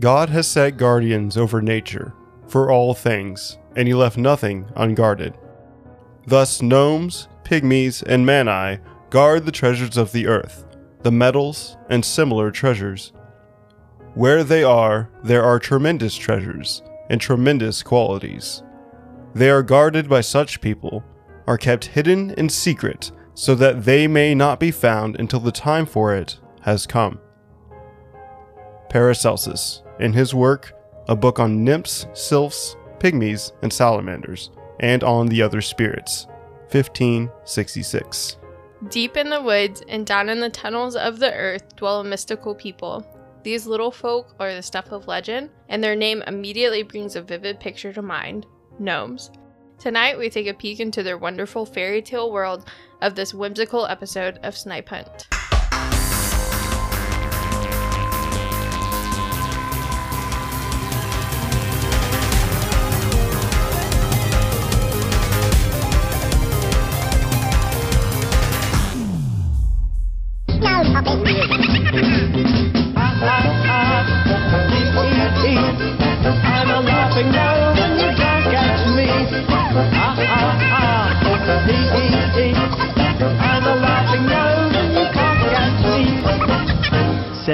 God has set guardians over nature for all things, and he left nothing unguarded. Thus, gnomes, pygmies, and mani guard the treasures of the earth, the metals, and similar treasures. Where they are, there are tremendous treasures and tremendous qualities. They are guarded by such people, are kept hidden in secret, so that they may not be found until the time for it has come. Paracelsus, in his work, a book on nymphs, sylphs, pygmies, and salamanders, and on the other spirits, 1566. Deep in the woods and down in the tunnels of the earth dwell a mystical people. These little folk are the stuff of legend, and their name immediately brings a vivid picture to mind gnomes. Tonight, we take a peek into their wonderful fairy tale world of this whimsical episode of Snipe Hunt.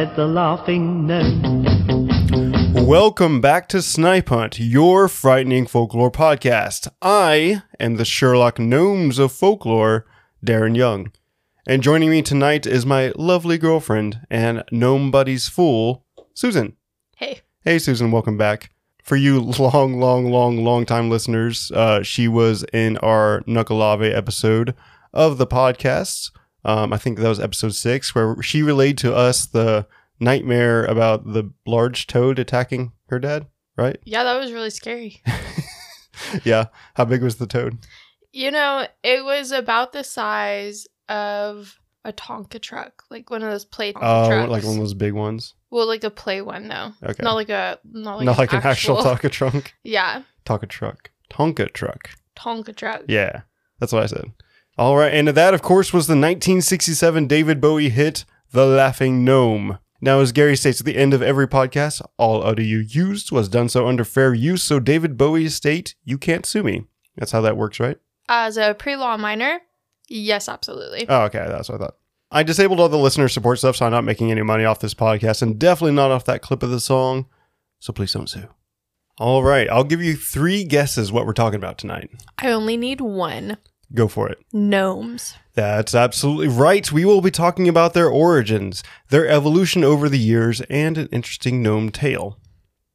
Said the laughing gnome. Welcome back to Snipe Hunt, your frightening folklore podcast. I am the Sherlock Gnomes of folklore, Darren Young. And joining me tonight is my lovely girlfriend and gnome buddies fool, Susan. Hey, Hey, Susan, welcome back. For you long, long, long, long time listeners, uh, she was in our Nuckelavee episode of the podcast. Um, I think that was episode six, where she relayed to us the nightmare about the large toad attacking her dad, right? yeah, that was really scary. yeah. How big was the toad? You know, it was about the size of a Tonka truck, like one of those play Tonka Oh, trucks. like one of those big ones. well, like a play one though. Okay. Not like a not like, Not like an actual Tonka truck. Yeah, Tonka truck. Tonka truck. Tonka truck. Yeah, that's what I said. All right, and that, of course, was the 1967 David Bowie hit, The Laughing Gnome. Now, as Gary states at the end of every podcast, all audio used was done so under fair use, so David Bowie state, you can't sue me. That's how that works, right? As a pre-law minor, yes, absolutely. Oh, okay, that's what I thought. I disabled all the listener support stuff, so I'm not making any money off this podcast, and definitely not off that clip of the song, so please don't sue. All right, I'll give you three guesses what we're talking about tonight. I only need one. Go for it. Gnomes. That's absolutely right. We will be talking about their origins, their evolution over the years, and an interesting gnome tale.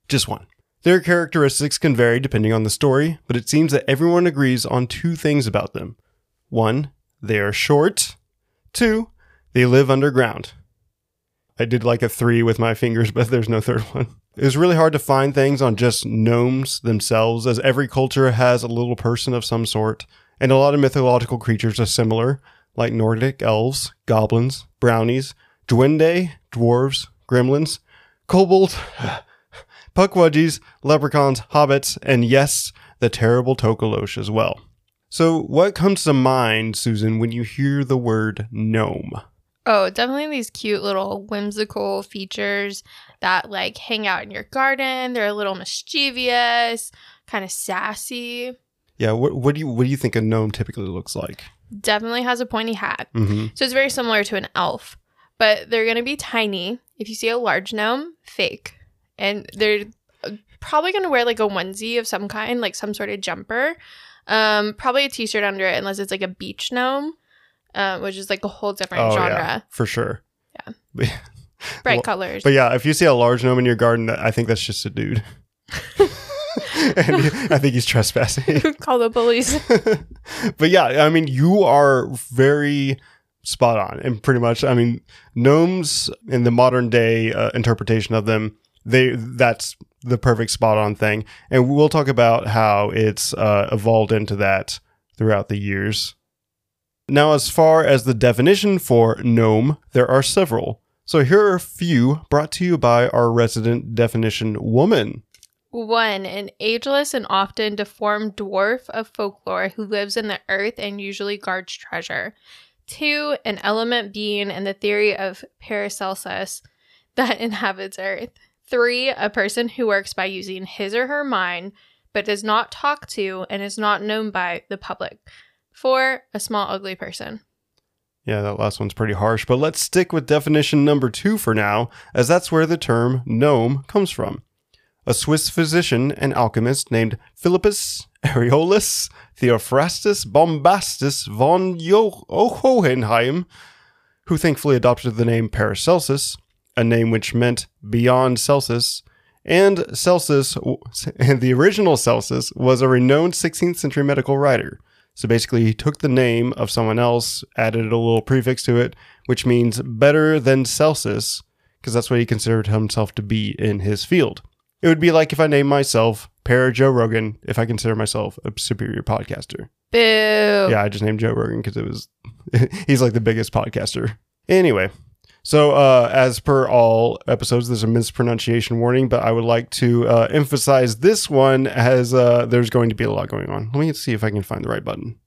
Just one. Their characteristics can vary depending on the story, but it seems that everyone agrees on two things about them. One, they are short. Two, they live underground. I did like a three with my fingers, but there's no third one. It was really hard to find things on just gnomes themselves, as every culture has a little person of some sort, and a lot of mythological creatures are similar, like Nordic elves, goblins, brownies, duende, dwarves, gremlins, kobolds, pukwudgies, leprechauns, hobbits, and yes, the terrible Tokoloshe as well. So, what comes to mind, Susan, when you hear the word gnome? Oh, definitely these cute little whimsical features that like hang out in your garden. They're a little mischievous, kind of sassy. Yeah, what, what do you what do you think a gnome typically looks like? Definitely has a pointy hat. Mm-hmm. So it's very similar to an elf, but they're going to be tiny. If you see a large gnome, fake. And they're uh, probably going to wear like a onesie of some kind, like some sort of jumper. Um, probably a t-shirt under it unless it's like a beach gnome, uh, which is like a whole different Oh genre. yeah, for sure. Yeah. Bright Well, colors. but yeah, if you see a large gnome in your garden, I think that's just a dude. and I think he's trespassing. Call the police. but yeah, I mean, you are very spot on, and pretty much, I mean, gnomes in the modern day uh, interpretation of them, they that's the perfect spot on thing, and we'll talk about how it's uh, evolved into that throughout the years. Now, as far as the definition for gnome, there are several. So here are a few brought to you by our resident definition woman. One, an ageless and often deformed dwarf of folklore who lives in the earth and usually guards treasure. Two, an element being in the theory of Paracelsus that inhabits earth. Three, a person who works by using his or her mind but does not talk to and is not known by the public. Four, a small, ugly person. Yeah, that last one's pretty harsh, but let's stick with definition number two for now, as that's where the term gnome comes from. A Swiss physician and alchemist named Philippus Aureolus Theophrastus Bombastus von Jo- Hohenheim, who thankfully adopted the name Paracelsus, a name which meant beyond Celsus, and Celsus, and the original Celsus, was a renowned 16th century medical writer. So basically, he took the name of someone else, added a little prefix to it, which means better than Celsus, because that's what he considered himself to be in his field. It would be like if I named myself Para Joe Rogan, if I consider myself a superior podcaster. Boo. Yeah, I just named Joe Rogan because it was, he's like the biggest podcaster. Anyway, so uh, as per all episodes, there's a mispronunciation warning, but I would like to uh, emphasize this one as uh, there's going to be a lot going on. Let me see if I can find the right button.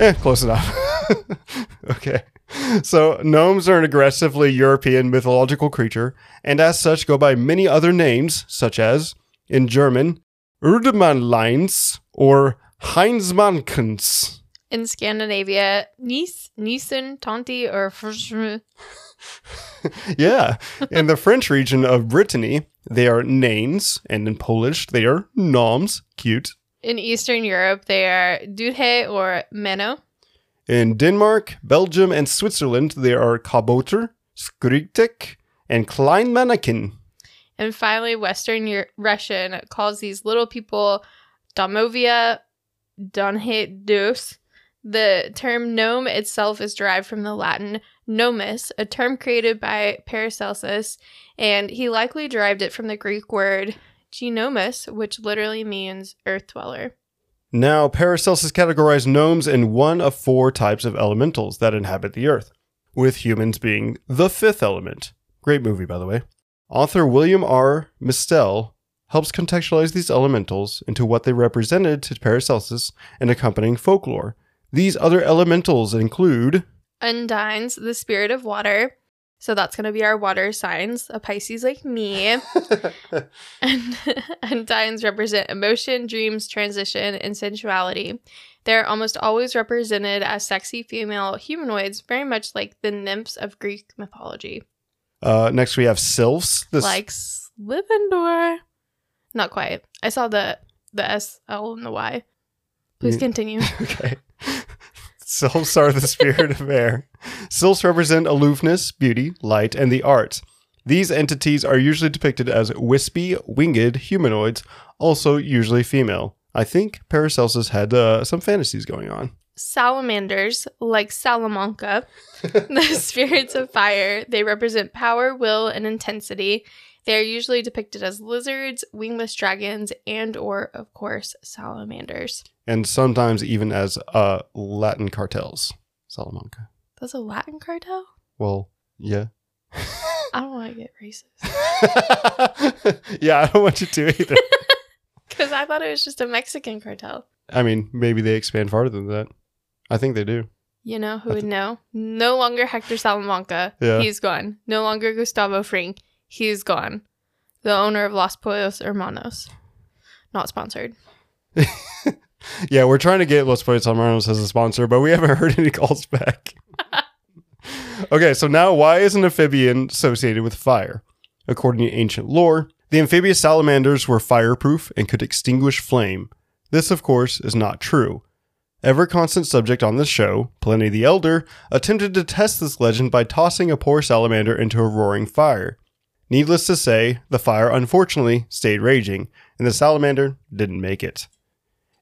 Eh, close enough. okay. So, gnomes are an aggressively European mythological creature, and as such go by many other names, such as, in German, Urdemannleins or Heinzmannkens. In Scandinavia, Nice, Nissen, Tonti, or yeah. In the French region of Brittany, they are Nanes, and in Polish, they are Noms. Cute. In Eastern Europe, they are Dudhe or Menno. In Denmark, Belgium, and Switzerland, they are Kaboter, Skritek, and Kleinmannekin. And finally, Western Eur- Russian calls these little people Domovia Donhedos. The term gnome itself is derived from the Latin nomus, a term created by Paracelsus, and he likely derived it from the Greek word genomus, which literally means earth dweller. Now, Paracelsus categorized gnomes in one of four types of elementals that inhabit the earth, with humans being the fifth element. Great movie, by the way. Author William R. Mistele helps contextualize these elementals into what they represented to Paracelsus and accompanying folklore. These other elementals include Undines, the spirit of water. So that's going to be our water signs, a Pisces like me. and undines represent emotion, dreams, transition, and sensuality. They're almost always represented as sexy female humanoids, very much like the nymphs of Greek mythology, uh, next we have sylphs. This like Slippendor. Not quite. I saw the the S L and the Y. Please continue. okay. Sylphs are the spirit of air. Sylphs represent aloofness, beauty, light, and the arts. These entities are usually depicted as wispy, winged humanoids, also usually female. I think Paracelsus had uh, some fantasies going on. Salamanders, like Salamanca, the spirits of fire, they represent power, will, and intensity. They are usually depicted as lizards, wingless dragons, and or of course salamanders. And sometimes even as uh, Latin cartels. Salamanca. That's a Latin cartel? Well, yeah. I don't want to get racist. yeah, I don't want you to either. Because I thought it was just a Mexican cartel. I mean, maybe they expand farther than that. I think they do. You know who would know? No longer Hector Salamanca. Yeah. He's gone. No longer Gustavo Fring. He's gone. The owner of Los Pollos Hermanos. Not sponsored. Yeah, we're trying to get Los Pollos Hermanos as a sponsor, but we haven't heard any calls back. Okay, so now why is an amphibian associated with fire? According to ancient lore, the amphibious salamanders were fireproof and could extinguish flame. This, of course, is not true. Ever constant subject on this show, Pliny the Elder, attempted to test this legend by tossing a poor salamander into a roaring fire. Needless to say, the fire unfortunately stayed raging, and the salamander didn't make it.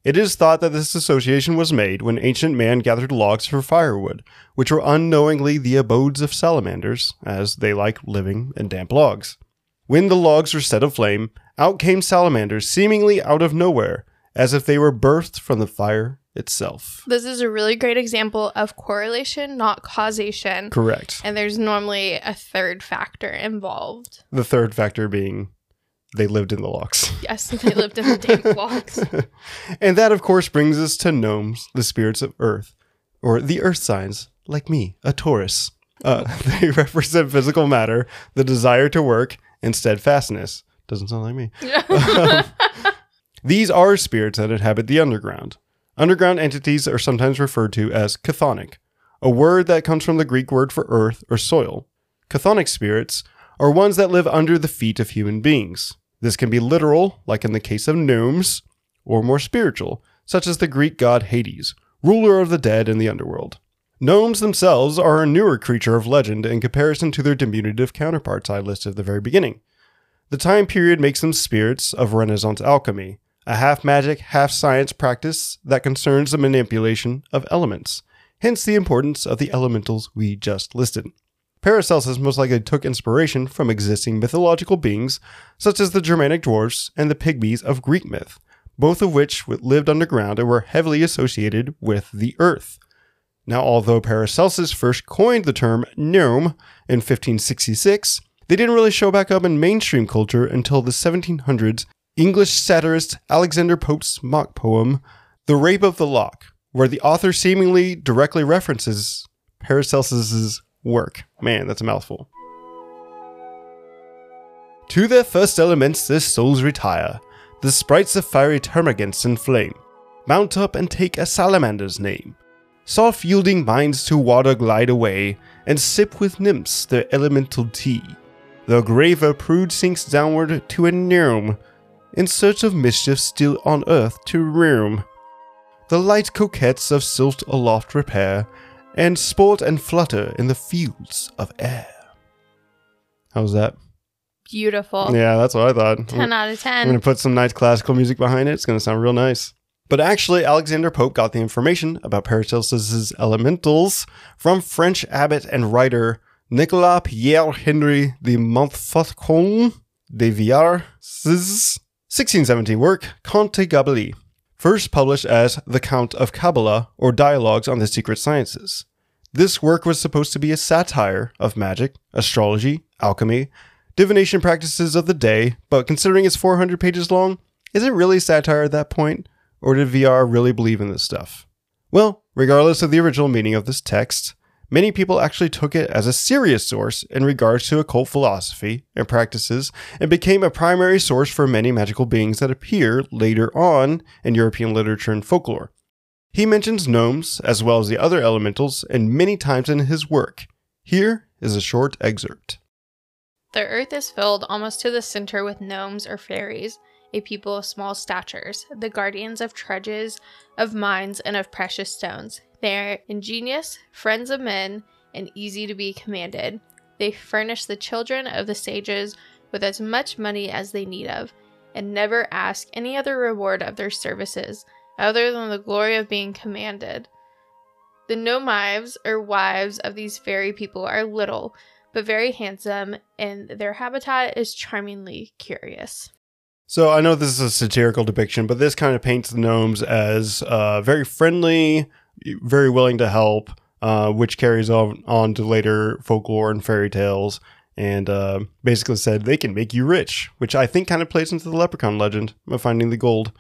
It is thought that this association was made when ancient man gathered logs for firewood, which were unknowingly the abodes of salamanders, as they like living in damp logs. When the logs were set aflame, out came salamanders seemingly out of nowhere, as if they were birthed from the fire itself. This is a really great example of correlation, not causation. Correct. And there's normally a third factor involved. The third factor being they lived in the locks. Yes, they lived in the damp locks. and that, of course, brings us to gnomes, the spirits of earth, or the earth signs, like me, a Taurus. Uh, they represent physical matter, the desire to work, and steadfastness. Doesn't sound like me. These are spirits that inhabit the underground. Underground entities are sometimes referred to as chthonic, a word that comes from the Greek word for earth or soil. Chthonic spirits are ones that live under the feet of human beings. This can be literal, like in the case of gnomes, or more spiritual, such as the Greek god Hades, ruler of the dead in the underworld. Gnomes themselves are a newer creature of legend in comparison to their diminutive counterparts I listed at the very beginning. The time period makes them spirits of Renaissance alchemy, a half magic, half science practice that concerns the manipulation of elements, hence the importance of the elementals we just listed. Paracelsus most likely took inspiration from existing mythological beings such as the Germanic dwarfs and the pygmies of Greek myth, both of which lived underground and were heavily associated with the earth. Now, although Paracelsus first coined the term gnome in 1566, they didn't really show back up in mainstream culture until the 1700s English satirist Alexander Pope's mock poem, The Rape of the Lock, where the author seemingly directly references Paracelsus's work. Man, that's a mouthful. To their first elements their souls retire, the sprites of fiery termagants and flame, mount up and take a salamander's name. Soft yielding minds to water glide away, and sip with nymphs their elemental tea. The graver prude sinks downward to a gnome, in search of mischief still on earth to roam. The light coquettes of sylphs aloft repair, and sport and flutter in the fields of air. How's that? Beautiful. Yeah, that's what I thought. 10 out of 10. I'm 10. going to put some nice classical music behind it. It's going to sound real nice. But actually, Alexander Pope got the information about Paracelsus's elementals from French abbot and writer Nicolas Pierre Henry de Montfaucon de Villars' 1617 work, Conte Gabali, first published as The Count of Kabbalah or Dialogues on the Secret Sciences. This work was supposed to be a satire of magic, astrology, alchemy, divination practices of the day, but considering it's 400 pages long, is it really satire at that point? Or did Villars really believe in this stuff? Well, regardless of the original meaning of this text, many people actually took it as a serious source in regards to occult philosophy and practices and became a primary source for many magical beings that appear later on in European literature and folklore. He mentions gnomes as well as the other elementals and many times in his work. Here is a short excerpt. The earth is filled almost to the center with gnomes or fairies, a people of small statures, the guardians of treasures, of mines, and of precious stones. They are ingenious, friends of men, and easy to be commanded. They furnish the children of the sages with as much money as they need of, and never ask any other reward of their services other than the glory of being commanded. The gnomives or wives of these fairy people are little, but very handsome, and their habitat is charmingly curious. So I know this is a satirical depiction, but this kind of paints the gnomes as uh, very friendly, very willing to help, uh, which carries on, on to later folklore and fairy tales. And uh, basically said they can make you rich, which I think kind of plays into the leprechaun legend of finding the gold.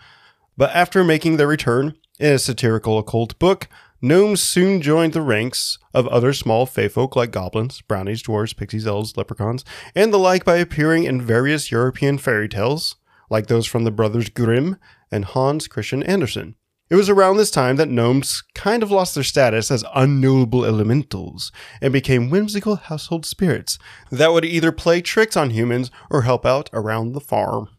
But after making their return in a satirical occult book, gnomes soon joined the ranks of other small fey folk like goblins, brownies, dwarves, pixies, elves, leprechauns, and the like by appearing in various European fairy tales, like those from the brothers Grimm and Hans Christian Andersen. It was around this time that gnomes kind of lost their status as unknowable elementals and became whimsical household spirits that would either play tricks on humans or help out around the farm.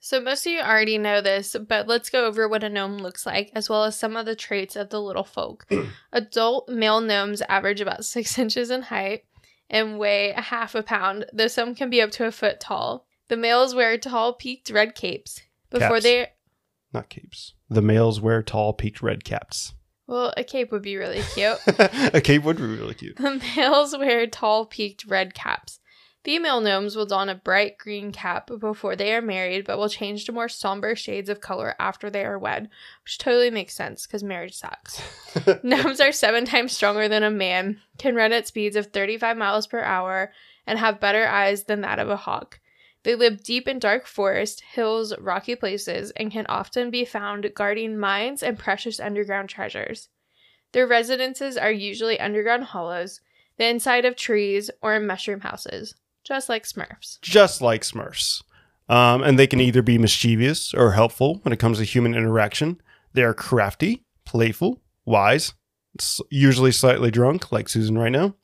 So, most of you already know this, but let's go over what a gnome looks like, as well as some of the traits of the little folk. Adult male gnomes average about six inches in height and weigh a half a pound, though some can be up to a foot tall. The males wear tall, peaked red capes. Before Caps. they. Not capes. The males wear tall, peaked red caps. Well, a cape would be really cute. a cape would be really cute. The males wear tall, peaked red caps. Female gnomes will don a bright green cap before they are married, but will change to more somber shades of color after they are wed, which totally makes sense because marriage sucks. Gnomes are seven times stronger than a man, can run at speeds of 35 miles per hour, and have better eyes than that of a hawk. They live deep in dark forest, hills, rocky places, and can often be found guarding mines and precious underground treasures. Their residences are usually underground hollows. the inside of trees, or in mushroom houses, just like Smurfs. just like Smurfs. Um, and they can either be mischievous or helpful when it comes to human interaction. They are crafty, playful, wise, usually slightly drunk, like Susan right now.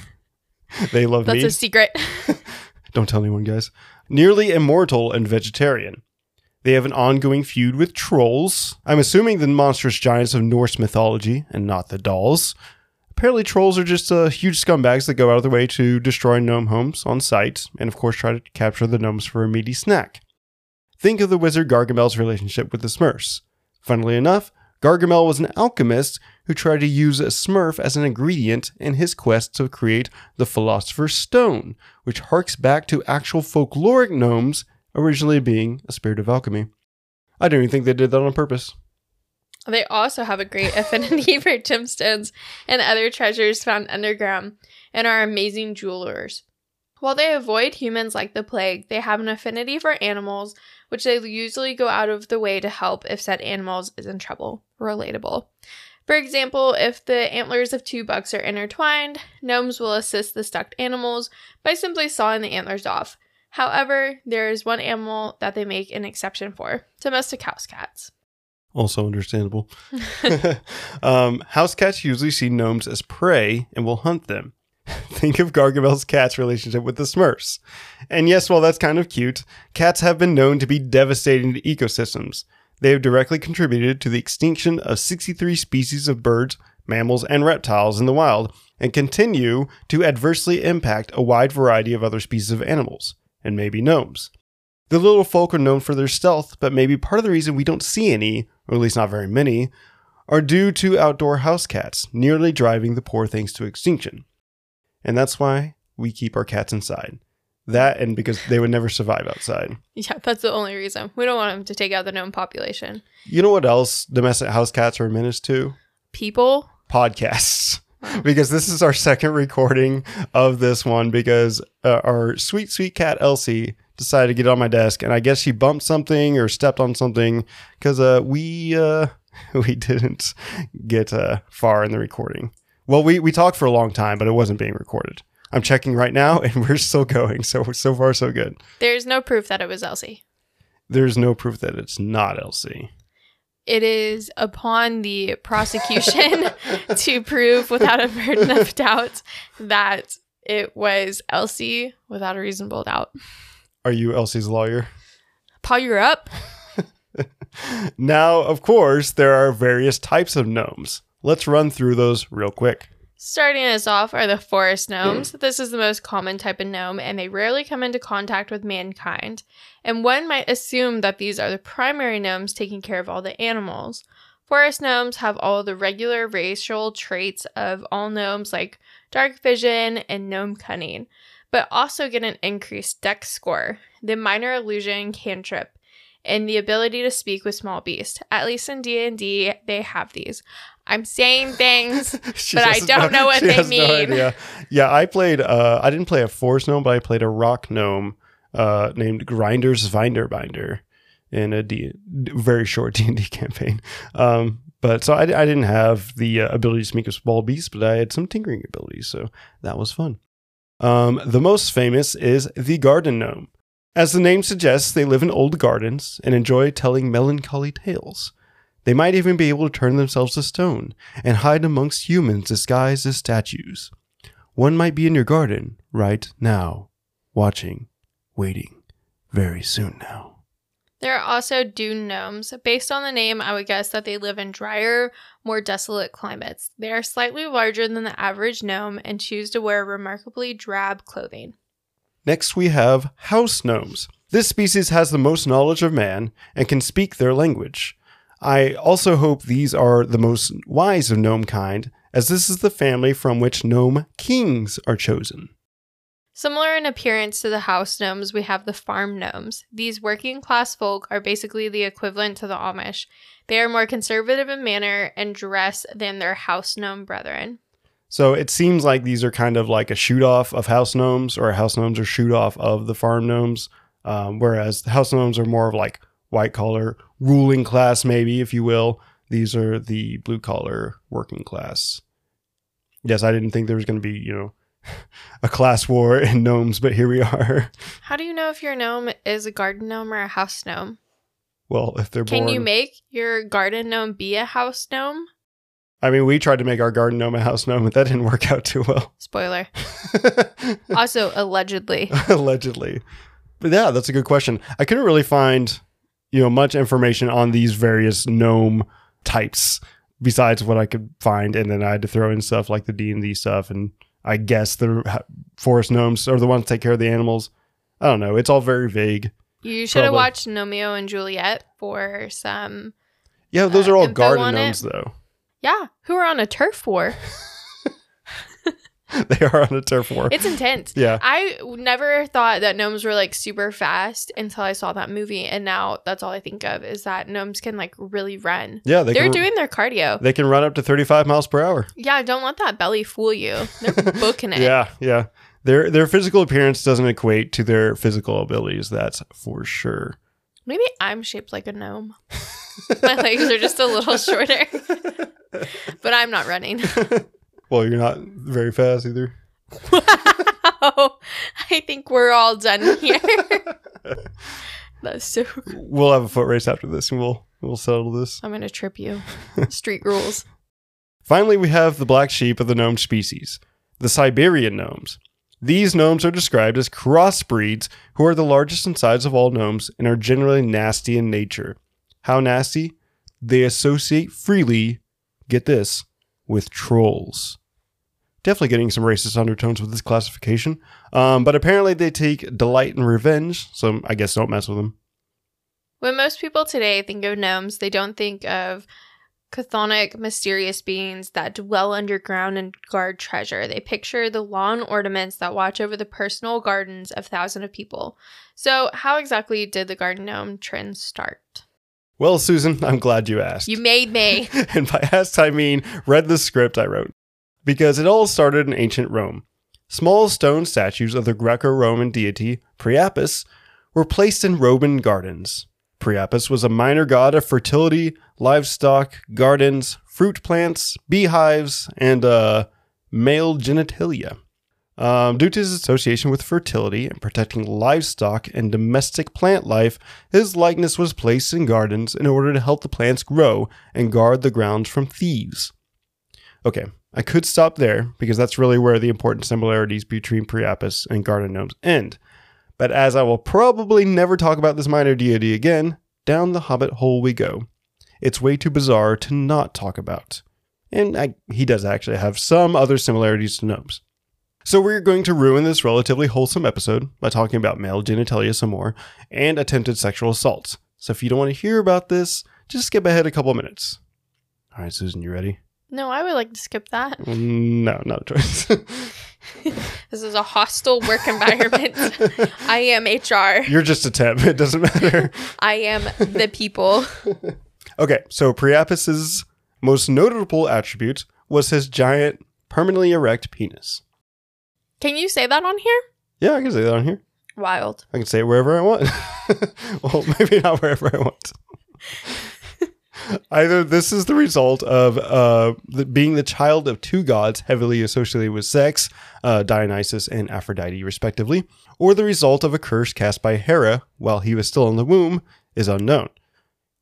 they love That's me. a secret. Don't tell anyone, guys. Nearly immortal and vegetarian. They have an ongoing feud with trolls. I'm assuming the monstrous giants of Norse mythology and not the dolls. Apparently, trolls are just uh, huge scumbags that go out of their way to destroy gnome homes on sight and, of course, try to capture the gnomes for a meaty snack. Think of the wizard Gargamel's relationship with the Smurfs. Funnily enough, Gargamel was an alchemist who tried to use a Smurf as an ingredient in his quest to create the Philosopher's Stone, which harks back to actual folkloric gnomes originally being a spirit of alchemy. I don't even think they did that on purpose. They also have a great affinity for gemstones and other treasures found underground and are amazing jewelers. While they avoid humans like the plague, they have an affinity for animals, which they usually go out of the way to help if said animals is in trouble. Relatable. For example, if the antlers of two bucks are intertwined, gnomes will assist the stuck animals by simply sawing the antlers off. However, there is one animal that they make an exception for domestic house cats. Also understandable. um, house cats usually see gnomes as prey and will hunt them. Think of Gargamel's cat's relationship with the Smurfs. And yes, while that's kind of cute, cats have been known to be devastating to ecosystems. They have directly contributed to the extinction of 63 species of birds, mammals, and reptiles in the wild, and continue to adversely impact a wide variety of other species of animals, and maybe gnomes. The little folk are known for their stealth, but maybe part of the reason we don't see any, or at least not very many, are due to outdoor house cats nearly driving the poor things to extinction. And that's why we keep our cats inside. That and because they would never survive outside. Yeah, that's the only reason. We don't want them to take out the known population. You know what else domestic house cats are a menace to? People, Podcasts. because this is our second recording of this one because uh, our sweet, sweet cat Elsie decided to get on my desk and I guess she bumped something or stepped on something because uh, we uh, we didn't get uh, far in the recording. Well, we, we talked for a long time, but it wasn't being recorded. I'm checking right now and we're still going. So so far so good. there's no proof that it was Elsie. There's no proof that it's not Elsie. It is upon the prosecution to prove without a burden of doubt that it was Elsie without a reasonable doubt. Are you Elsie's lawyer? Paul, you're up. Now, of course, there are various types of gnomes. Let's run through those real quick. Starting us off are the forest gnomes. This is the most common type of gnome, and they rarely come into contact with mankind. And one might assume that these are the primary gnomes taking care of all the animals. Forest gnomes have all the regular racial traits of all gnomes, like dark vision and gnome cunning, but also get an increased dex score, the minor illusion cantrip, and the ability to speak with small beasts. At least in D&D, they have these. I'm saying things But I don't know what they no mean. idea. yeah, I played. Uh, I didn't play a forest gnome, but I played a rock gnome uh, named Grinders Vinderbinder in a D- very short D and D campaign. Um, but so I, I didn't have the uh, ability to speak with small beasts, but I had some tinkering abilities, so that was fun. Um, the most famous is the garden gnome. As the name suggests, they live in old gardens and enjoy telling melancholy tales. They might even be able to turn themselves to stone and hide amongst humans disguised as statues. One might be in your garden right now, watching, waiting, very soon now. There are also dune gnomes. Based on the name, I would guess that they live in drier, more desolate climates. They are slightly larger than the average gnome and choose to wear remarkably drab clothing. Next, we have house gnomes. This species has the most knowledge of man and can speak their language. I also hope these are the most wise of gnome kind, as this is the family from which gnome kings are chosen. Similar in appearance to the house gnomes, we have the farm gnomes. These working class folk are basically the equivalent to the Amish. They are more conservative in manner and dress than their house gnome brethren. So it seems like these are kind of like a shoot off of house gnomes, or house gnomes are shoot off of the farm gnomes, um, whereas the house gnomes are more of like white collar ruling class, maybe if you will. These are the blue collar working class. Yes, I didn't think there was going to be, you know, a class war in gnomes, but here we are. How do you know if your gnome is a garden gnome or a house gnome? Well, if they're Can born, you make your garden gnome be a house gnome? I mean, we tried to make our garden gnome a house gnome, but that didn't work out too well. Spoiler. Also, allegedly. Allegedly. But yeah, that's a good question. I couldn't really find, you know, much information on these various gnome types besides what I could find, and then I had to throw in stuff like the D and D stuff, and I guess the forest gnomes are the ones that take care of the animals. I don't know. It's all very vague. You should have watched Gnomeo and Juliet for some. Yeah, those Uh, are all garden on it? gnomes, though. Yeah, who are on a turf war. they are on a turf war. It's intense. yeah, I never thought that gnomes were like super fast until I saw that movie, and now that's all I think of is that gnomes can like really run. yeah. They are can, doing their cardio. They can run up to thirty-five miles per hour. Yeah, don't let that belly fool you. They're booking it. Yeah, yeah. Their their physical appearance doesn't equate to their physical abilities. That's for sure. Maybe I'm shaped like a gnome. My legs are just a little shorter, but I'm not running. Well, you're not very fast either. wow, I think we're all done here. That's so. We'll have a foot race after this, and we'll we'll settle this. I'm gonna trip you. Street rules. Finally, we have the black sheep of the gnome species, the Siberian gnomes. These gnomes are described as crossbreeds who are the largest in size of all gnomes and are generally nasty in nature. How nasty? They associate freely, get this, with trolls. Definitely getting some racist undertones with this classification. Um, but apparently they take delight in revenge, so I guess don't mess with them. When most people today think of gnomes, they don't think of chthonic, mysterious beings that dwell underground and guard treasure. They picture the lawn ornaments that watch over the personal gardens of thousands of people. So, how exactly did the garden gnome trend start? Well, Susan, I'm glad you asked. You made me. and by asked, I mean read the script I wrote. Because it all started in ancient Rome. Small stone statues of the Greco Roman deity Priapus were placed in Roman gardens. Priapus was a minor god of fertility, livestock, gardens, fruit plants, beehives, and uh, male genitalia. Um, due to his association with fertility and protecting livestock and domestic plant life, his likeness was placed in gardens in order to help the plants grow and guard the grounds from thieves. Okay, I could stop there because that's really where the important similarities between Priapus and garden gnomes end. But as I will probably never talk about this minor deity again, down the hobbit hole we go. It's way too bizarre to not talk about. And I, he does actually have some other similarities to gnomes. So we're going to ruin this relatively wholesome episode by talking about male genitalia some more and attempted sexual assaults. So if you don't want to hear about this, just skip ahead a couple minutes. All right, Susan, you ready? No, I would like to skip that. No, not a choice. This is a hostile work environment. I am HR. You're just a temp. It doesn't matter. I am the people. Okay, so Priapus's most notable attribute was his giant, permanently erect penis. Can you say that on here? Yeah, I can say that on here. Wild. I can say it wherever I want. well, maybe not wherever I want. Either this is the result of uh, the, being the child of two gods heavily associated with sex, uh, Dionysus and Aphrodite, respectively, or the result of a curse cast by Hera while he was still in the womb, is unknown.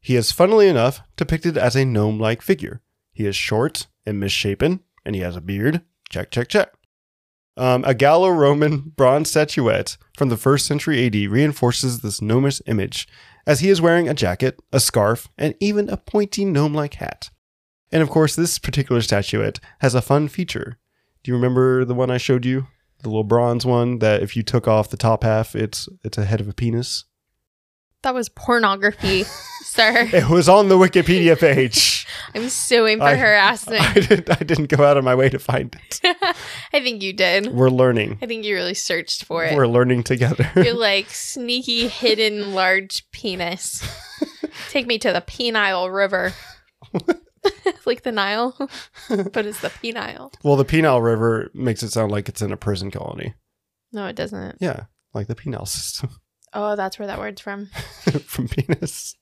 He is, funnily enough, depicted as a gnome like figure. He is short and misshapen, and he has a beard. Check, check, check. Um, a Gallo Roman bronze statuette from the first century AD reinforces this gnomish image, as he is wearing a jacket, a scarf, and even a pointy gnome like hat. And of course, this particular statuette has a fun feature. Do you remember the one I showed you? The little bronze one that if you took off the top half, it's it's a head of a penis. That was pornography, sir. It was on the Wikipedia page. I'm suing for I- harassment. I didn't, I didn't go out of my way to find it. I think you did. We're learning. I think you really searched for it. We're learning together. You're like sneaky, hidden, large penis. Take me to the penile river. like the Nile, but it's the penile. well, the penile river makes it sound like it's in a prison colony. No, it doesn't. Yeah, like the penile system Oh, that's where that word's from. from penis.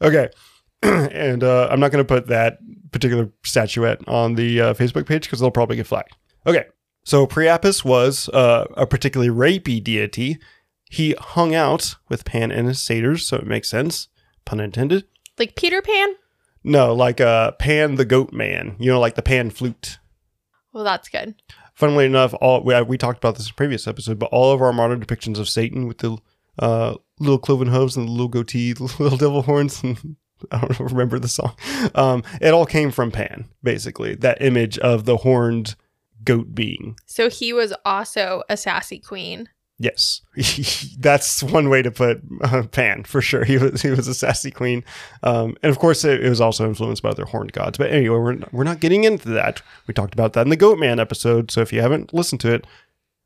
okay. and uh, I'm not going to put that particular statuette on the uh, Facebook page because they'll probably get flagged. Okay, so Priapus was uh, a particularly rapey deity. He hung out with Pan and his satyrs, so it makes sense, pun intended. Like Peter Pan? No, like uh, Pan the Goat Man, you know, like the Pan flute. Well, that's good. Funnily enough, all we, we talked about this in previous episode, but all of our modern depictions of Satan with the uh, little cloven hooves and the little goatee, the little devil horns, and I don't remember the song. Um, it all came from Pan, basically. That image of the horned goat being. So he was also a sassy queen. Yes, that's one way to put uh, Pan for sure. He was he was a sassy queen, um, and of course it, it was also influenced by other horned gods. But anyway, we're we're not getting into that. We talked about that in the Goat Man episode. So if you haven't listened to it,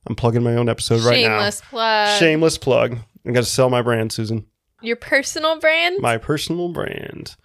I'm plugging my own episode right now. Shameless plug. Shameless plug. I got to sell my brand, Susan. Your personal brand? My personal brand.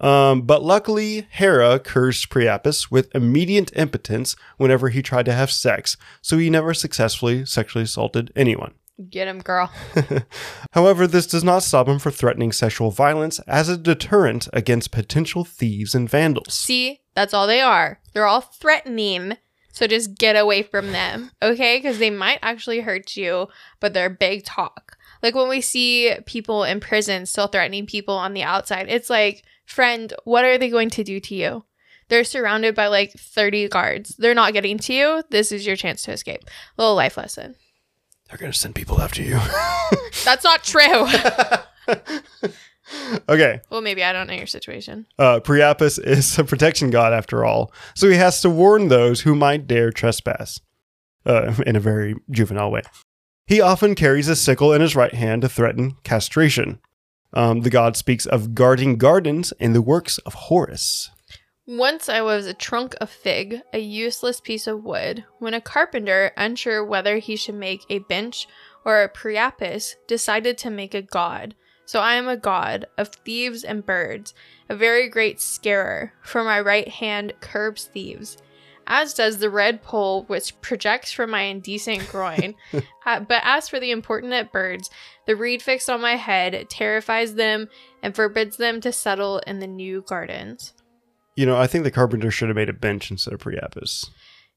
Um, but luckily, Hera cursed Priapus with immediate impotence whenever he tried to have sex, so he never successfully sexually assaulted anyone. Get him, girl. However, this does not stop him from threatening sexual violence as a deterrent against potential thieves and vandals. See, that's all they are. They're all threatening. So just get away from them, okay? Because they might actually hurt you, but they're big talk. Like when we see people in prison still threatening people on the outside, it's like, friend, what are they going to do to you? They're surrounded by like 30 guards. They're not getting to you. This is your chance to escape. A Little life lesson. They're going to send people after you. That's not true. okay. well, maybe I don't know your situation. Uh, Priapus is a protection god after all, so he has to warn those who might dare trespass uh, in a very juvenile way. He often carries a sickle in his right hand to threaten castration. Um, the god speaks of guarding gardens in the works of Horace. Once I was a trunk of fig, a useless piece of wood, when a carpenter, unsure whether he should make a bench or a priapus, decided to make a god. So I am a god of thieves and birds, a very great scarer, for my right hand curbs thieves, as does the red pole which projects from my indecent groin. Uh, but as for the importunate birds, the reed fixed on my head terrifies them and forbids them to settle in the new gardens. You know, I think the carpenter should have made a bench instead of Priapus.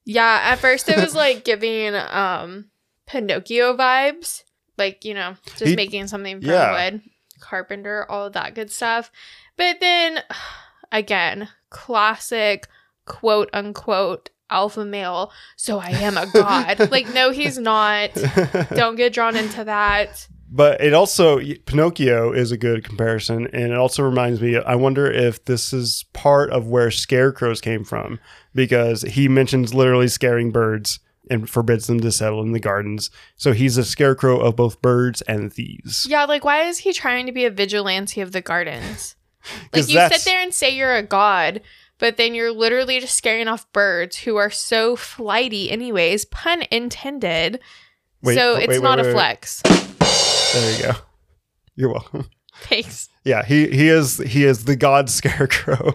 Yeah, at first it was like giving um Pinocchio vibes. Like, you know, just He- making something from yeah. wood, carpenter, all of that good stuff. But then again, classic quote unquote alpha male, so I am a god. like, no, he's not. Don't get drawn into that. But it also Pinocchio is a good comparison, and it also reminds me. I wonder if this is part of where scarecrows came from, because he mentions literally scaring birds and forbids them to settle in the gardens. So he's a scarecrow of both birds and thieves. Yeah, like why is he trying to be a vigilante of the gardens? Like you sit there and say you're a god, but then you're literally just scaring off birds who are so flighty anyways, pun intended. Wait, so oh, it's wait, not wait, a wait, wait. flex. There you go. You're welcome. Thanks. Yeah, he he is he is the god scarecrow.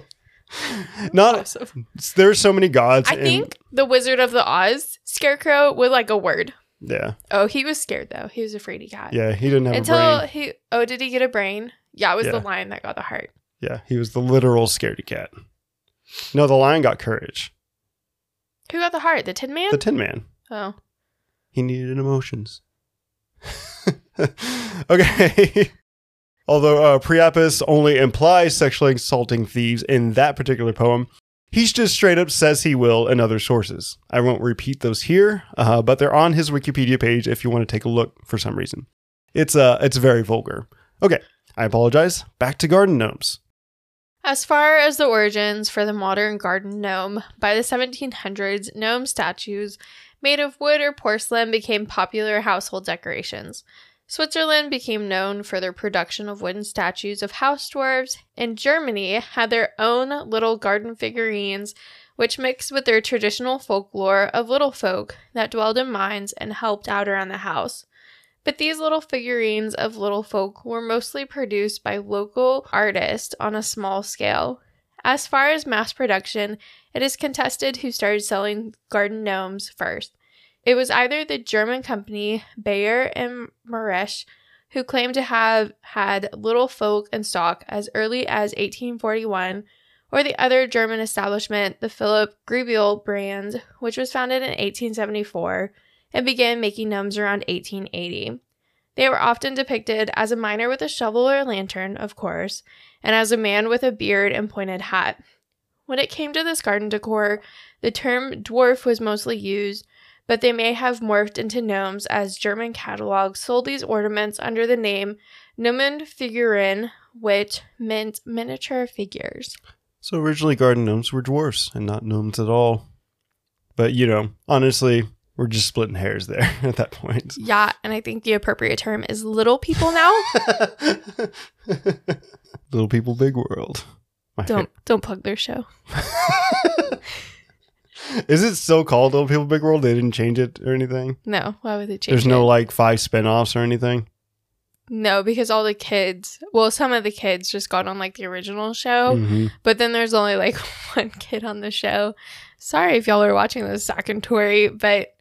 Not Awesome. there's so many gods. I and- think the Wizard of the Oz scarecrow with like a word. Yeah, Oh, he was scared though. He was a fraidy cat. yeah. He didn't have Until a brain. he oh, did he get a brain? Yeah, it was the lion that got the heart. Yeah, he was the literal scaredy cat. No, the lion got courage. Who got the heart? The Tin Man? The Tin Man. oh. He needed emotions. okay. Although uh, Priapus only implies sexually assaulting thieves in that particular poem, he just straight up says he will in other sources. I won't repeat those here, uh, but they're on his Wikipedia page if you want to take a look for some reason. It's uh, it's very vulgar. Okay, I apologize. Back to garden gnomes. As far as the origins for the modern garden gnome, by the 1700s, gnome statues made of wood or porcelain became popular household decorations. Switzerland became known for their production of wooden statues of house dwarves, and Germany had their own little garden figurines, which mixed with their traditional folklore of little folk that dwelled in mines and helped out around the house. But these little figurines of little folk were mostly produced by local artists on a small scale. As far as mass production, it is contested who started selling garden gnomes first. It was either the German company Baehr and Maresch who claimed to have had little folk in stock as early as 1841, or the other German establishment, the Philip Griebel brand, which was founded in 1874 and began making gnomes around 1880. They were often depicted as a miner with a shovel or lantern, of course, and as a man with a beard and pointed hat. When it came to this garden decor, the term dwarf was mostly used, but they may have morphed into gnomes as German catalogs sold these ornaments under the name Gnomenfiguren, which meant miniature figures. So originally garden gnomes were dwarfs and not gnomes at all. But you know, honestly, we're just splitting hairs there at that point. Yeah, and I think the appropriate term is little people now. Little people, big world. My don't don't plug their show. Is it still called Little People, Big World? They didn't change it or anything. No, why would they change There's it? no like five spin-offs or anything. No, because all the kids, well, some of the kids just got on like the original show, Mhm. but then there's only like one kid on the show. Sorry if y'all are watching the second Tory, but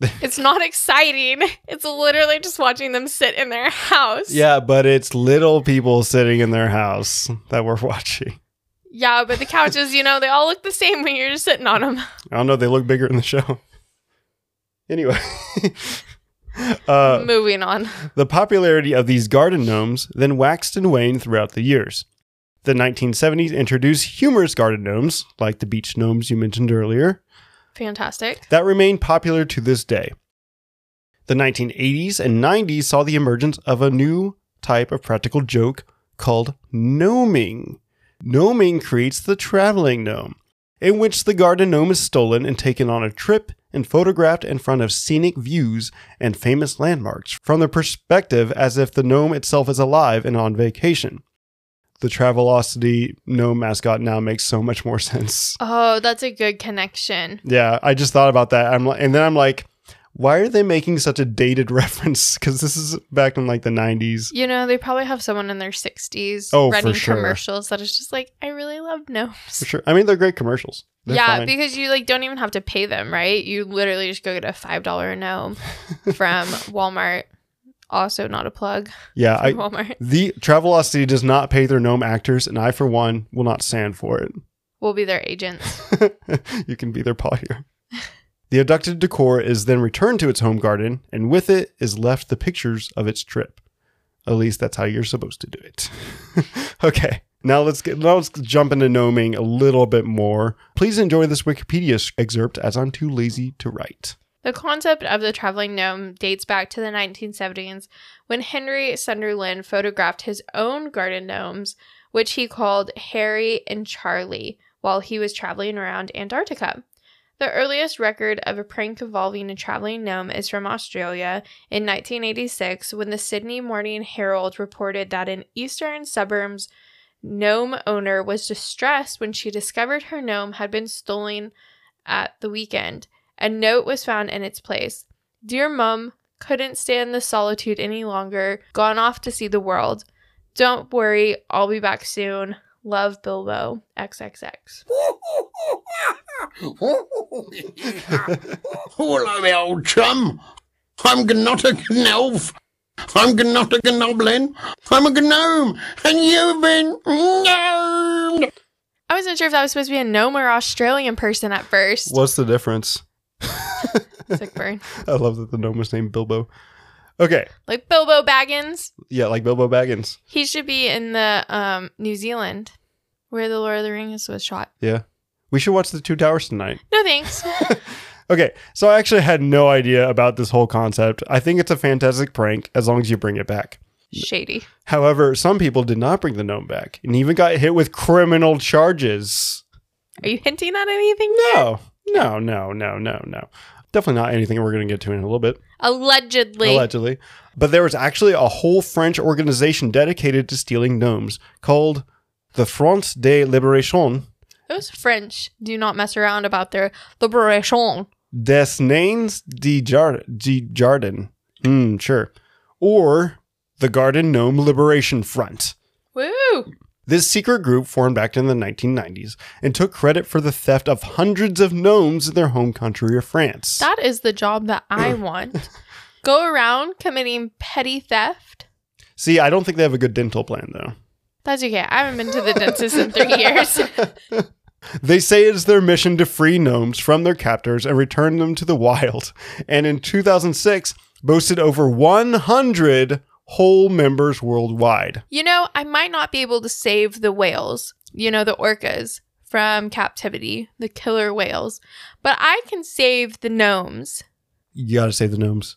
it's not exciting. It's literally just watching them sit in their house. Yeah, but it's little people sitting in their house that we're watching. Yeah, but the couches, you know, they all look the same when you're just sitting on them. I don't know. They look bigger in the show. Anyway, uh, Moving on. the popularity of these garden gnomes then waxed and waned throughout the years. The 1970s introduced humorous garden gnomes, like the beach gnomes you mentioned earlier, Fantastic. that remain popular to this day. The 1980s and 90s saw the emergence of a new type of practical joke called gnoming. Gnoming creates the traveling gnome, in which the garden gnome is stolen and taken on a trip and photographed in front of scenic views and famous landmarks from the perspective as if the gnome itself is alive and on vacation. The Travelocity gnome mascot now makes so much more sense. Oh, that's a good connection. Yeah, I just thought about that. I'm like, and then I'm like, why are they making such a dated reference? Because this is back in like the 90s. You know, they probably have someone in their 60s Oh, running sure. commercials that is just like, I really love gnomes. For sure. I mean, they're great commercials. They're yeah, fine. because you like don't even have to pay them, right? You literally just go get a five dollar gnome from Walmart. Also, not a plug yeah. I, Walmart. the Travelocity does not pay their gnome actors, and I, for one, will not stand for it. We'll be their agents. you can be their pottier. The abducted decor is then returned to its home garden, and with it is left the pictures of its trip. At least that's how you're supposed to do it. okay, now let's get now let's jump into gnoming a little bit more. Please enjoy this Wikipedia excerpt as I'm too lazy to write. The concept of the traveling gnome dates back to the 1970s when Henry Sunderland photographed his own garden gnomes, which he called Harry and Charlie, while he was traveling around Antarctica. The earliest record of a prank involving a traveling gnome is from Australia in 1986 when the Sydney Morning Herald reported that an eastern suburbs gnome owner was distressed when she discovered her gnome had been stolen at the weekend. A note was found in its place. Dear Mum, couldn't stand the solitude any longer. Gone off to see the world. Don't worry, I'll be back soon. Love Bilbo. XXX. Hello, me old chum. I'm not a gnolf. I'm not a gnoblin. I'm a gnome, and you've been gnomed. I wasn't sure if that was supposed to be a gnome or Australian person at first. What's the difference? Sick burn. I love that the gnome was named Bilbo. Okay, Like Bilbo Baggins. yeah, like Bilbo Baggins. He should be in the um New Zealand where the Lord of the Rings was shot. Yeah, we should watch the Two Towers tonight. No thanks. Okay, so I actually had no idea about this whole concept. I think it's a fantastic prank as long as you bring it back. Shady. However, some people did not bring the gnome back and even got hit with criminal charges. Are you hinting at anything? No, no, no, no, no, no. Definitely not anything we're going to get to in a little bit, Allegedly. allegedly. But there was actually a whole French organization dedicated to stealing gnomes called the Front de Liberation Those French do not mess around about their liberation. des Nains de, Jar- de Jardin. Hmm, sure. Or the Garden Gnome Liberation Front. Woo! This secret group formed back in the 1990s and took credit for the theft of hundreds of gnomes in their home country of France. That is the job that I want. Go around committing petty theft. See, I don't think they have a good dental plan though. That's okay. I haven't been to the dentist in three years. They say it is their mission to free gnomes from their captors and return them to the wild. And in 2006, boasted over 100 whole members worldwide. you know, I might not be able to save the whales, you know, the orcas from captivity, the killer whales, but I can save the gnomes. You gotta save the gnomes.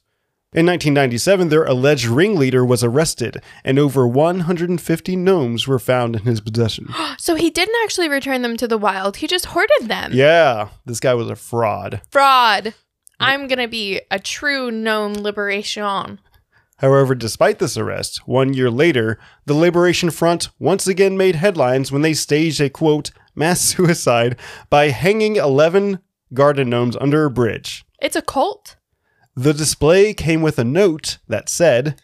In 1997, their alleged ringleader was arrested, and over 150 gnomes were found in his possession. So he didn't actually return them to the wild. He just hoarded them. yeah, this guy was a fraud. Fraud. I'm to be a true gnome liberation. However, despite this arrest, one year later, the Liberation Front once again made headlines when they staged a quote, mass suicide by hanging 11 garden gnomes under a bridge. It's a cult. The display came with a note that said,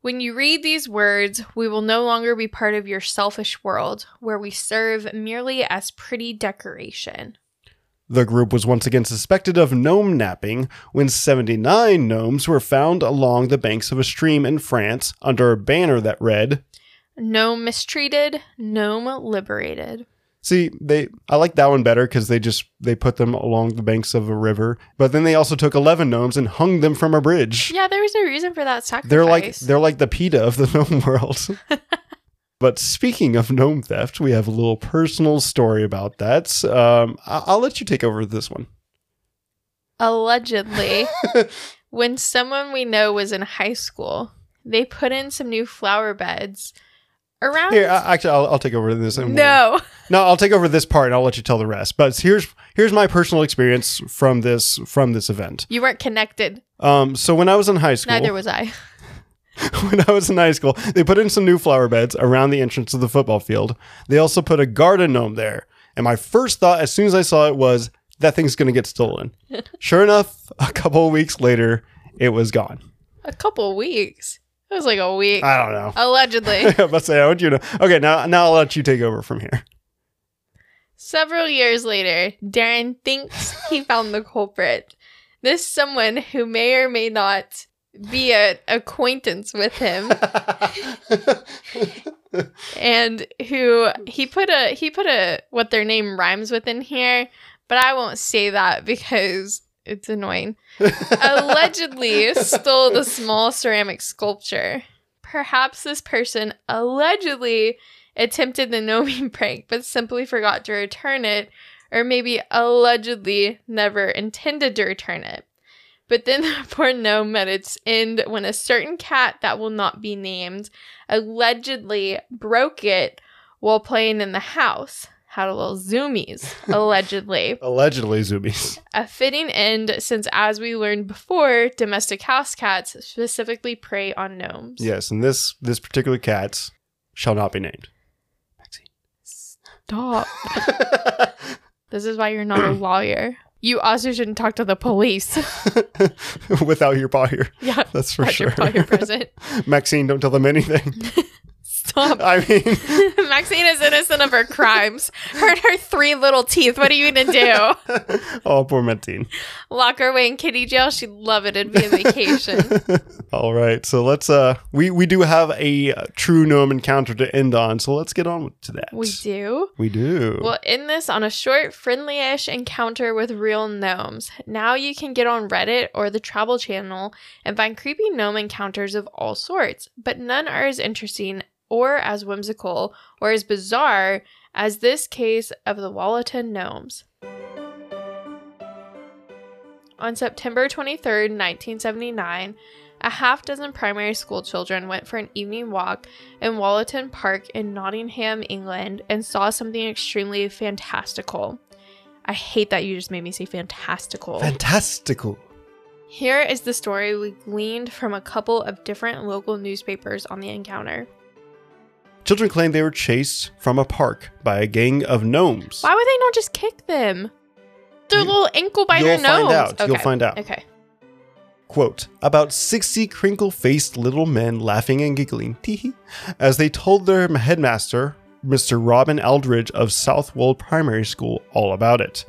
When you read these words, we will no longer be part of your selfish world where we serve merely as pretty decoration. The group was once again suspected of gnome napping when 79 gnomes were found along the banks of a stream in France under a banner that read, Gnome mistreated, gnome liberated. See, they I like that one better because they just they put them along the banks of a river, but then they also took 11 gnomes and hung them from a bridge. Yeah, there was no reason for that sacrifice. They're like they're like the PETA of the gnome world. but speaking of gnome theft, we have a little personal story about that. Um, I- I'll let you take over this one. Allegedly, when someone we know was in high school, they put in some new flower beds around. Here, I, actually, I'll, I'll take over this. and we'll- no. No, I'll take over this part and I'll let you tell the rest. But here's here's my personal experience from this from this event. You weren't connected. Um, so when I was in high school, Neither was I. when I was in high school, they put in some new flower beds around the entrance of the football field. They also put a garden gnome there. And my first thought, as soon as I saw it, was that thing's going to get stolen. sure enough, a couple of weeks later, it was gone. A couple weeks. It was like a week. I don't know. Allegedly. I must say, I want you to. Know. Okay, now now I'll let you take over from here. Several years later, Darren thinks he found the culprit. This someone who may or may not be an acquaintance with him and who he put a he put a what their name rhymes with in here, but I won't say that because it's annoying. Allegedly stole the small ceramic sculpture. Perhaps this person allegedly attempted the gnoming prank but simply forgot to return it, or maybe allegedly never intended to return it. But then the poor gnome met its end when a certain cat that will not be named allegedly broke it while playing in the house. Had a little zoomies, allegedly. Allegedly, Zoomies. A fitting end since, as we learned before, domestic house cats specifically prey on gnomes. Yes, and this this particular cat shall not be named. Stop. This is why you're not a lawyer. You also shouldn't talk to the police. Without your paw here. yeah, That's for sure. your your present. Maxine, don't tell them anything. I mean, Maxine is innocent of her crimes. Hurt her three little teeth. What are you gonna do? oh, poor Maxine. Lock her away in kitty jail? She'd love it. It'd be a vacation. All right, so let's uh, we we do have a uh, true gnome encounter to end on, so let's get on to that. we do. We do. We'll end this on a short, friendly ish encounter with real gnomes. Now you can get on Reddit or the Travel Channel and find creepy gnome encounters of all sorts, but none are as interesting or as whimsical or as bizarre as this case of the Wollaton gnomes. On September 23rd, 1979, a half dozen primary school children went for an evening walk in Wollaton Park in Nottingham, England, and saw something extremely fantastical. I hate that you just made me say fantastical. Fantastical. Here is the story we gleaned from a couple of different local newspapers on the encounter. Children claim they were chased from a park by a gang of gnomes. Why would they not just kick them? They're You- little ankle biter you'll find out. You'll find out. Okay. Quote, about 60 crinkle faced little men laughing and giggling, tee as they told their headmaster, Mr. Robin Eldridge of Southwold Primary School, all about it.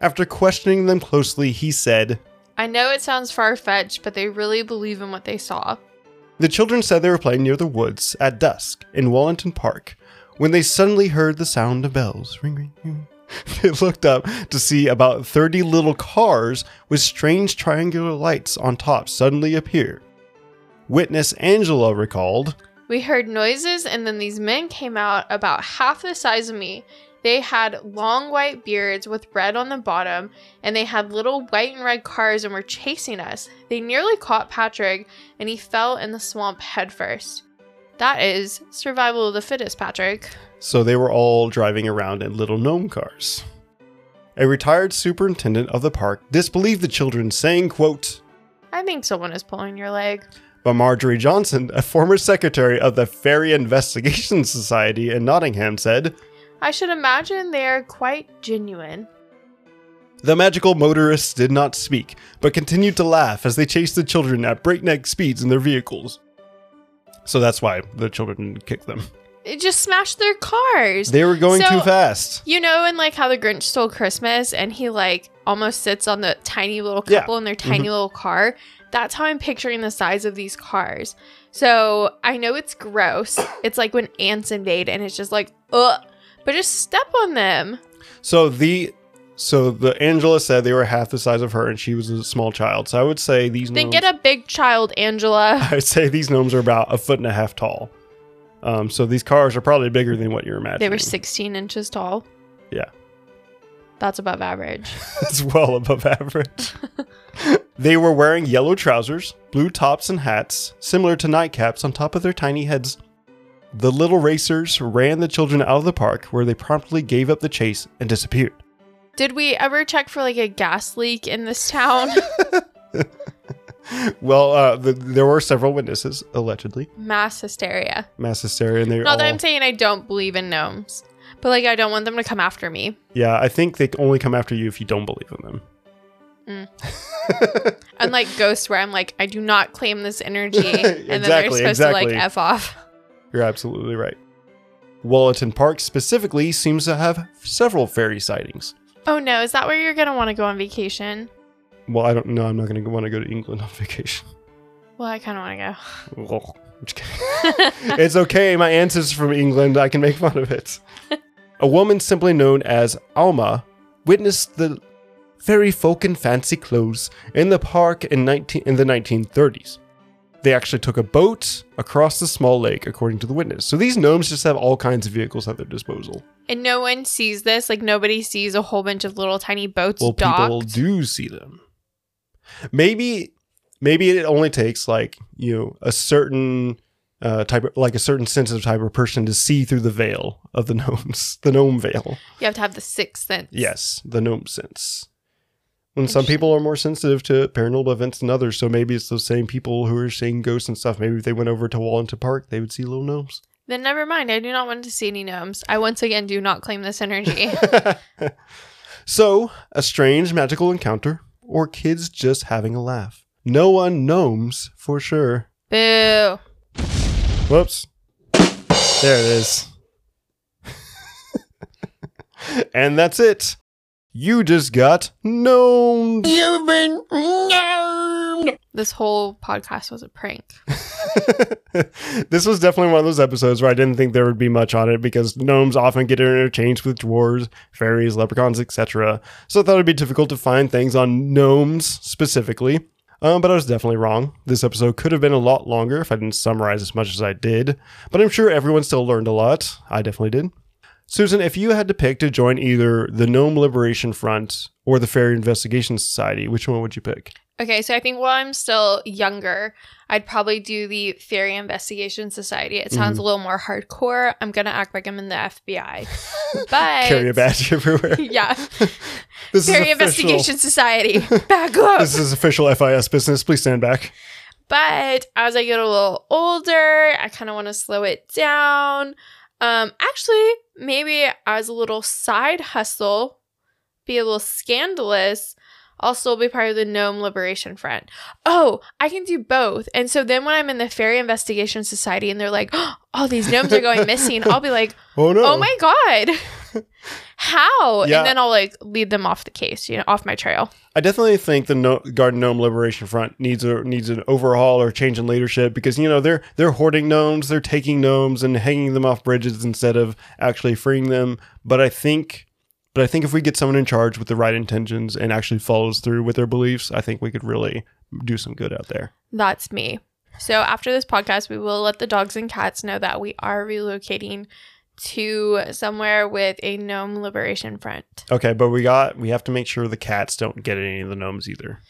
After questioning them closely, he said, I know it sounds far fetched, but they really believe in what they saw. The children said they were playing near the woods at dusk in Wellington Park when they suddenly heard the sound of bells. Ring, ring, ring. They looked up to see about 30 little cars with strange triangular lights on top suddenly appear. Witness Angela recalled, We heard noises, and then these men came out about half the size of me. They had long white beards with red on the bottom, and they had little white and red cars and were chasing us. They nearly caught Patrick, and he fell in the swamp headfirst. That is survival of the fittest, Patrick. so they were all driving around in little gnome cars. A retired superintendent of the park disbelieved the children, saying, quote, I think someone is pulling your leg. But Marjorie Johnson, a former secretary of the Fairy Investigation Society in Nottingham, said, I should imagine they are quite genuine. The magical motorists did not speak, but continued to laugh as they chased the children at breakneck speeds in their vehicles. So that's why the children kicked them. It just smashed their cars. They were going So- too fast. You know, and like how the Grinch stole Christmas and he like almost sits on the tiny little Yeah. couple in their tiny mm-hmm. little car. That's how I'm picturing the size of these cars. So I know it's gross. It's like when ants invade and it's just like, ugh. But just step on them. So the so the Angela said they were half the size of her and she was a small child. So I would say these Then gnomes, get a big child, Angela. I would say these gnomes are about a foot and a half tall. Um, so these cars are probably bigger than what you're imagining. They were 16 inches tall. Yeah. That's above average. That's well above average. they were wearing yellow trousers, blue tops and hats, similar to nightcaps on top of their tiny heads. The little racers ran the children out of the park where they promptly gave up the chase and disappeared. Did we ever check for like a gas leak in this town? Well, uh, the, there were several witnesses, allegedly. Mass hysteria. Mass hysteria, and they Not that all- I'm saying I don't believe in gnomes, but like I don't want them to come after me. Yeah, I think they only come after you if you don't believe in them. Unlike ghosts, where I'm like, I do not claim this energy, and then they're Exactly, supposed to like f off. You're absolutely right. Wallington Park specifically seems to have several fairy sightings. Oh no, is that where you're gonna want to go on vacation? Well, I don't know. I'm not going to want to go to England on vacation. Well, I kind of want to go. I'm just kidding. it's okay. My aunt is from England. I can make fun of it. A woman simply known as Alma witnessed the fairy folk in fancy clothes in the park in, 19, in the 1930s. They actually took a boat across the small lake, according to the witness. So these gnomes just have all kinds of vehicles at their disposal. And no one sees this. Like nobody sees a whole bunch of little tiny boats Well, people do see them. Maybe, maybe it only takes like you know a certain uh, type of like a certain sensitive type of person to see through the veil of the gnomes, the gnome veil. You have to have the sixth sense. Yes, the gnome sense. When some people are more sensitive to paranormal events than others, so maybe it's those same people who are seeing ghosts and stuff. Maybe if they went over to Wallington Park, they would see little gnomes. Then never mind. I do not want to see any gnomes. I once again do not claim this energy. So, a strange magical encounter, or kids just having a laugh. No one gnomes for sure. Boo. Whoops. There it is. and that's it. You just got gnomed. You've been gnomed. This whole podcast was a prank. this was definitely one of those episodes where I didn't think there would be much on it because gnomes often get interchanged with dwarves, fairies, leprechauns, etc. So I thought it'd be difficult to find things on gnomes specifically. Um, but I was definitely wrong. This episode could have been a lot longer if I didn't summarize as much as I did. But I'm sure everyone still learned a lot. I definitely did. Susan, if you had to pick to join either the Gnome Liberation Front or the Fairy Investigation Society, which one would you pick? Okay, so I think while I'm still younger, I'd probably do the Fairy Investigation Society. It sounds mm-hmm. a little more hardcore. I'm gonna act like I'm in the FBI, but Carry a badge everywhere. Yeah, This Fairy Investigation Society, back up. This is official FIS business. Please stand back. But as I get a little older, I kind of want to slow it down. Um, actually, maybe as a little side hustle, be a little scandalous. I'll still be part of the Gnome Liberation Front. Oh, I can do both. And so then when I'm in the Fairy Investigation Society and they're like, oh, these gnomes are going missing, I'll be like, Oh no! oh my God, How? Yeah. And then I'll like lead them off the case, you know, off my trail. I definitely think the no- Garden Gnome Liberation Front needs a needs an overhaul or change in leadership because you know they're they're hoarding gnomes, they're taking gnomes and hanging them off bridges instead of actually freeing them. But I think, but I think if we get someone in charge with the right intentions and actually follows through with their beliefs, I think we could really do some good out there. That's me. So after this podcast, we will let the dogs and cats know that we are relocating to somewhere with a gnome liberation front. Okay, but we got we have to make sure the cats don't get any of the gnomes either.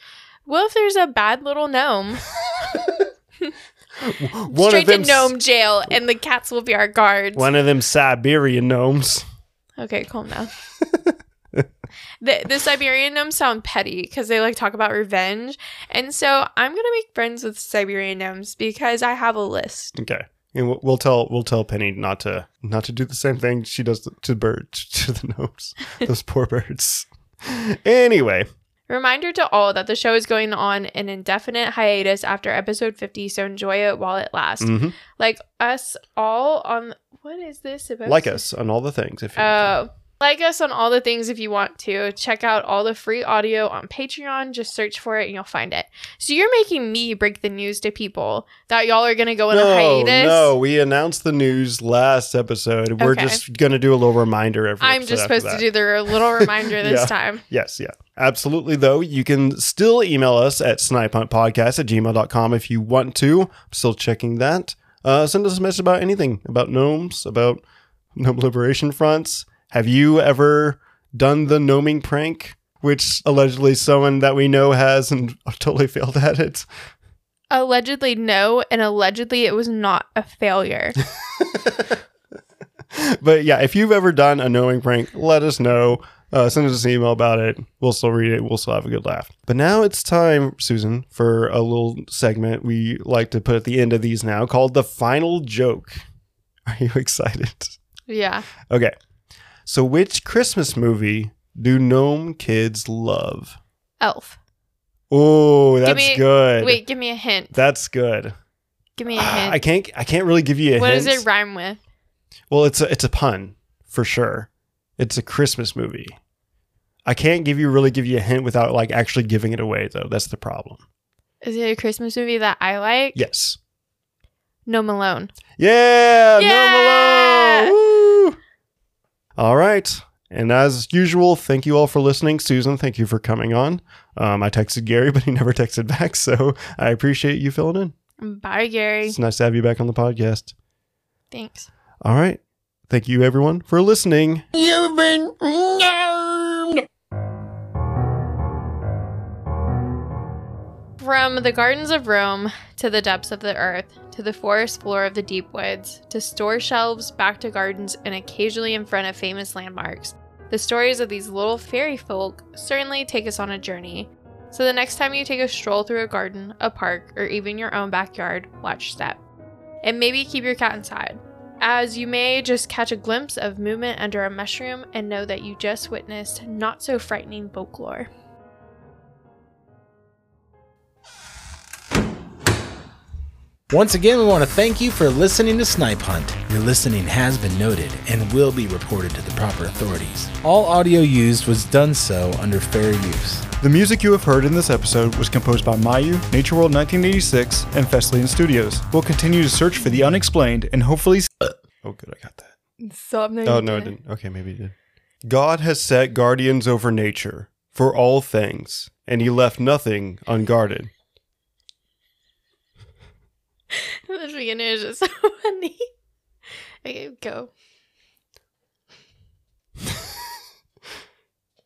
Well, if there's a bad little gnome, One straight to gnome jail, and the cats will be our guards. one of them Siberian gnomes. Okay, calm down. the the Siberian gnomes sound petty because they like talk about revenge, and so I'm gonna make friends with Siberian gnomes because I have a list. Okay. And we'll, we'll tell we'll tell Penny not to not to do the same thing she does to, birds to the gnomes, those poor birds. Anyway, Reminder to all that the show is going on an indefinite hiatus after episode 50, so enjoy it while it lasts. mhm. Like us all on what is this about? like us on all the things. If you Uh, like us on all the things if you want to. Check out all the free audio on Patreon. Just search for it and you'll find it. So you're making me break the news to people that y'all are gonna go in a no, hiatus. no, we announced the news last episode. We're just gonna do a little reminder every. Time. I'm just supposed to do the little reminder this Yeah. time. Yes, yeah. Absolutely, though. You can still email us at snipehuntpodcast at gmail.com if you want to. I'm still checking that. Uh, send us a message about anything, about gnomes, about gnome liberation fronts. Have you ever done the gnoming prank, which allegedly someone that we know has and totally failed at it? Allegedly no, and allegedly it was not a failure. But yeah, if you've ever done a gnoming prank, let us know. Uh, send us an email about it. We'll still read it. We'll still have a good laugh. But now it's time, Susan, for a little segment we like to put at the end of these now called the final joke. Are you excited? yeah. Okay. So, which Christmas movie do gnome kids love? Elf. Oh, that's me- good. Wait, give me a hint. That's good. Give me a ah, hint. I can't. I can't really give you a What hint. does it rhyme with? Well, it's a it's a pun for sure. It's a Christmas movie. I can't give you really give you a hint without like actually giving it away though. That's the problem. Is it a Christmas movie that I like? Yes. Gnome Alone. Yeah. Yeah! Gnome Alone. Woo! All right. And as usual, thank you all for listening. Susan, thank you for coming on. Um, I texted Gary, but he never texted back, so I appreciate you filling in. Bye, Gary. It's nice to have you back on the podcast. Thanks. All right. Thank you, everyone, for listening. You've been From the gardens of Rome to the depths of the earth, to the forest floor of the deep woods, to store shelves, back to gardens, and occasionally in front of famous landmarks, the stories of these little fairy folk certainly take us on a journey. So the next time you take a stroll through a garden, a park, or even your own backyard, watch step. And maybe keep your cat inside, as you may just catch a glimpse of movement under a mushroom and know that you just witnessed not so frightening folklore. Once again, we want to thank you for listening to Snipe Hunt. Your listening has been noted and will be reported to the proper authorities. All audio used was done so under fair use. The music you have heard in this episode was composed by Mayu, Nature World 1986, and Festlian Studios. We'll continue to search for the unexplained and hopefully. Oh, good. I got that. Stop Oh, no, it didn't. Okay, maybe it did. God has set guardians over nature for all things, and he left nothing unguarded. the beginning is just so funny. Okay, go.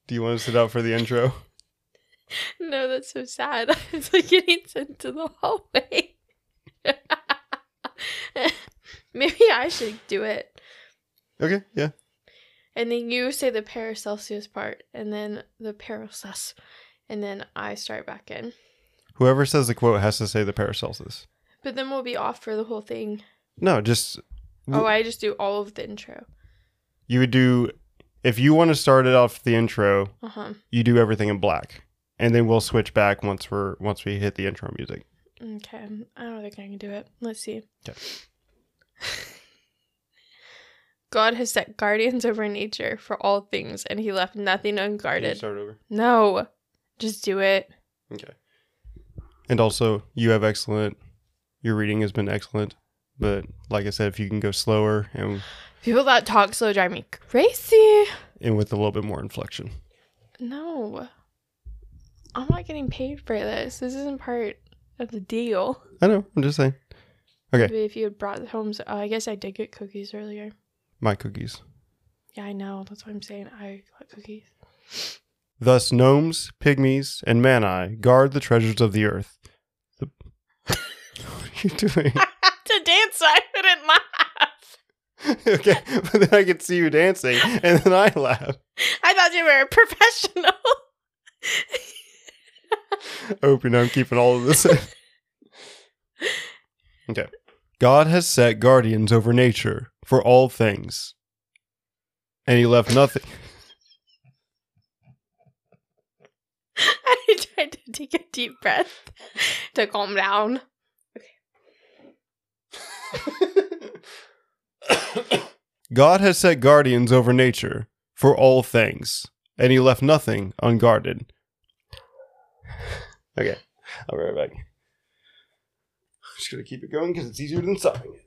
Do you want to sit out for the intro? No, that's so sad. It's like getting sent to the hallway. Maybe I should do it. Okay, yeah. And then you say the Paracelsus part, and then the Paracelsus, and then I start back in. Whoever says the quote has to say the Paracelsus. But then we'll be off for the whole thing. No, just Oh, I just do all of the intro. you would do if you want to start it off the intro, Uh huh. you do everything in black, and then we'll switch back once we're once we hit the intro music. Okay. I don't think I can do it. Let's see. Okay. God has set guardians over nature for all things, and he left nothing Can you unguarded. start over. No, just do it. Okay. And also, you have excellent. Your reading has been excellent, but like I said, if you can go slower and People that talk slow drive me crazy. and with a little bit more inflection. No, I'm not getting paid for this. This isn't part of the deal. I know. I'm just saying. Okay. Maybe if you had brought home, oh, I guess I did get cookies earlier. My cookies. Yeah, I know. That's what I'm saying. I got cookies. Thus, gnomes, pygmies, and mani guard the treasures of the earth. What are you doing? to dance, so I couldn't laugh. okay, but then I could see you dancing, and then I laugh. I thought you were a professional. I hope you know I'm keeping all of this. in. okay. God has set guardians over nature for all things, and he left nothing. I tried to take a deep breath to calm down. God has set guardians over nature for all things, and he left nothing unguarded. Okay, I'll be right back. I'm just gonna keep it going because it's easier than stopping it.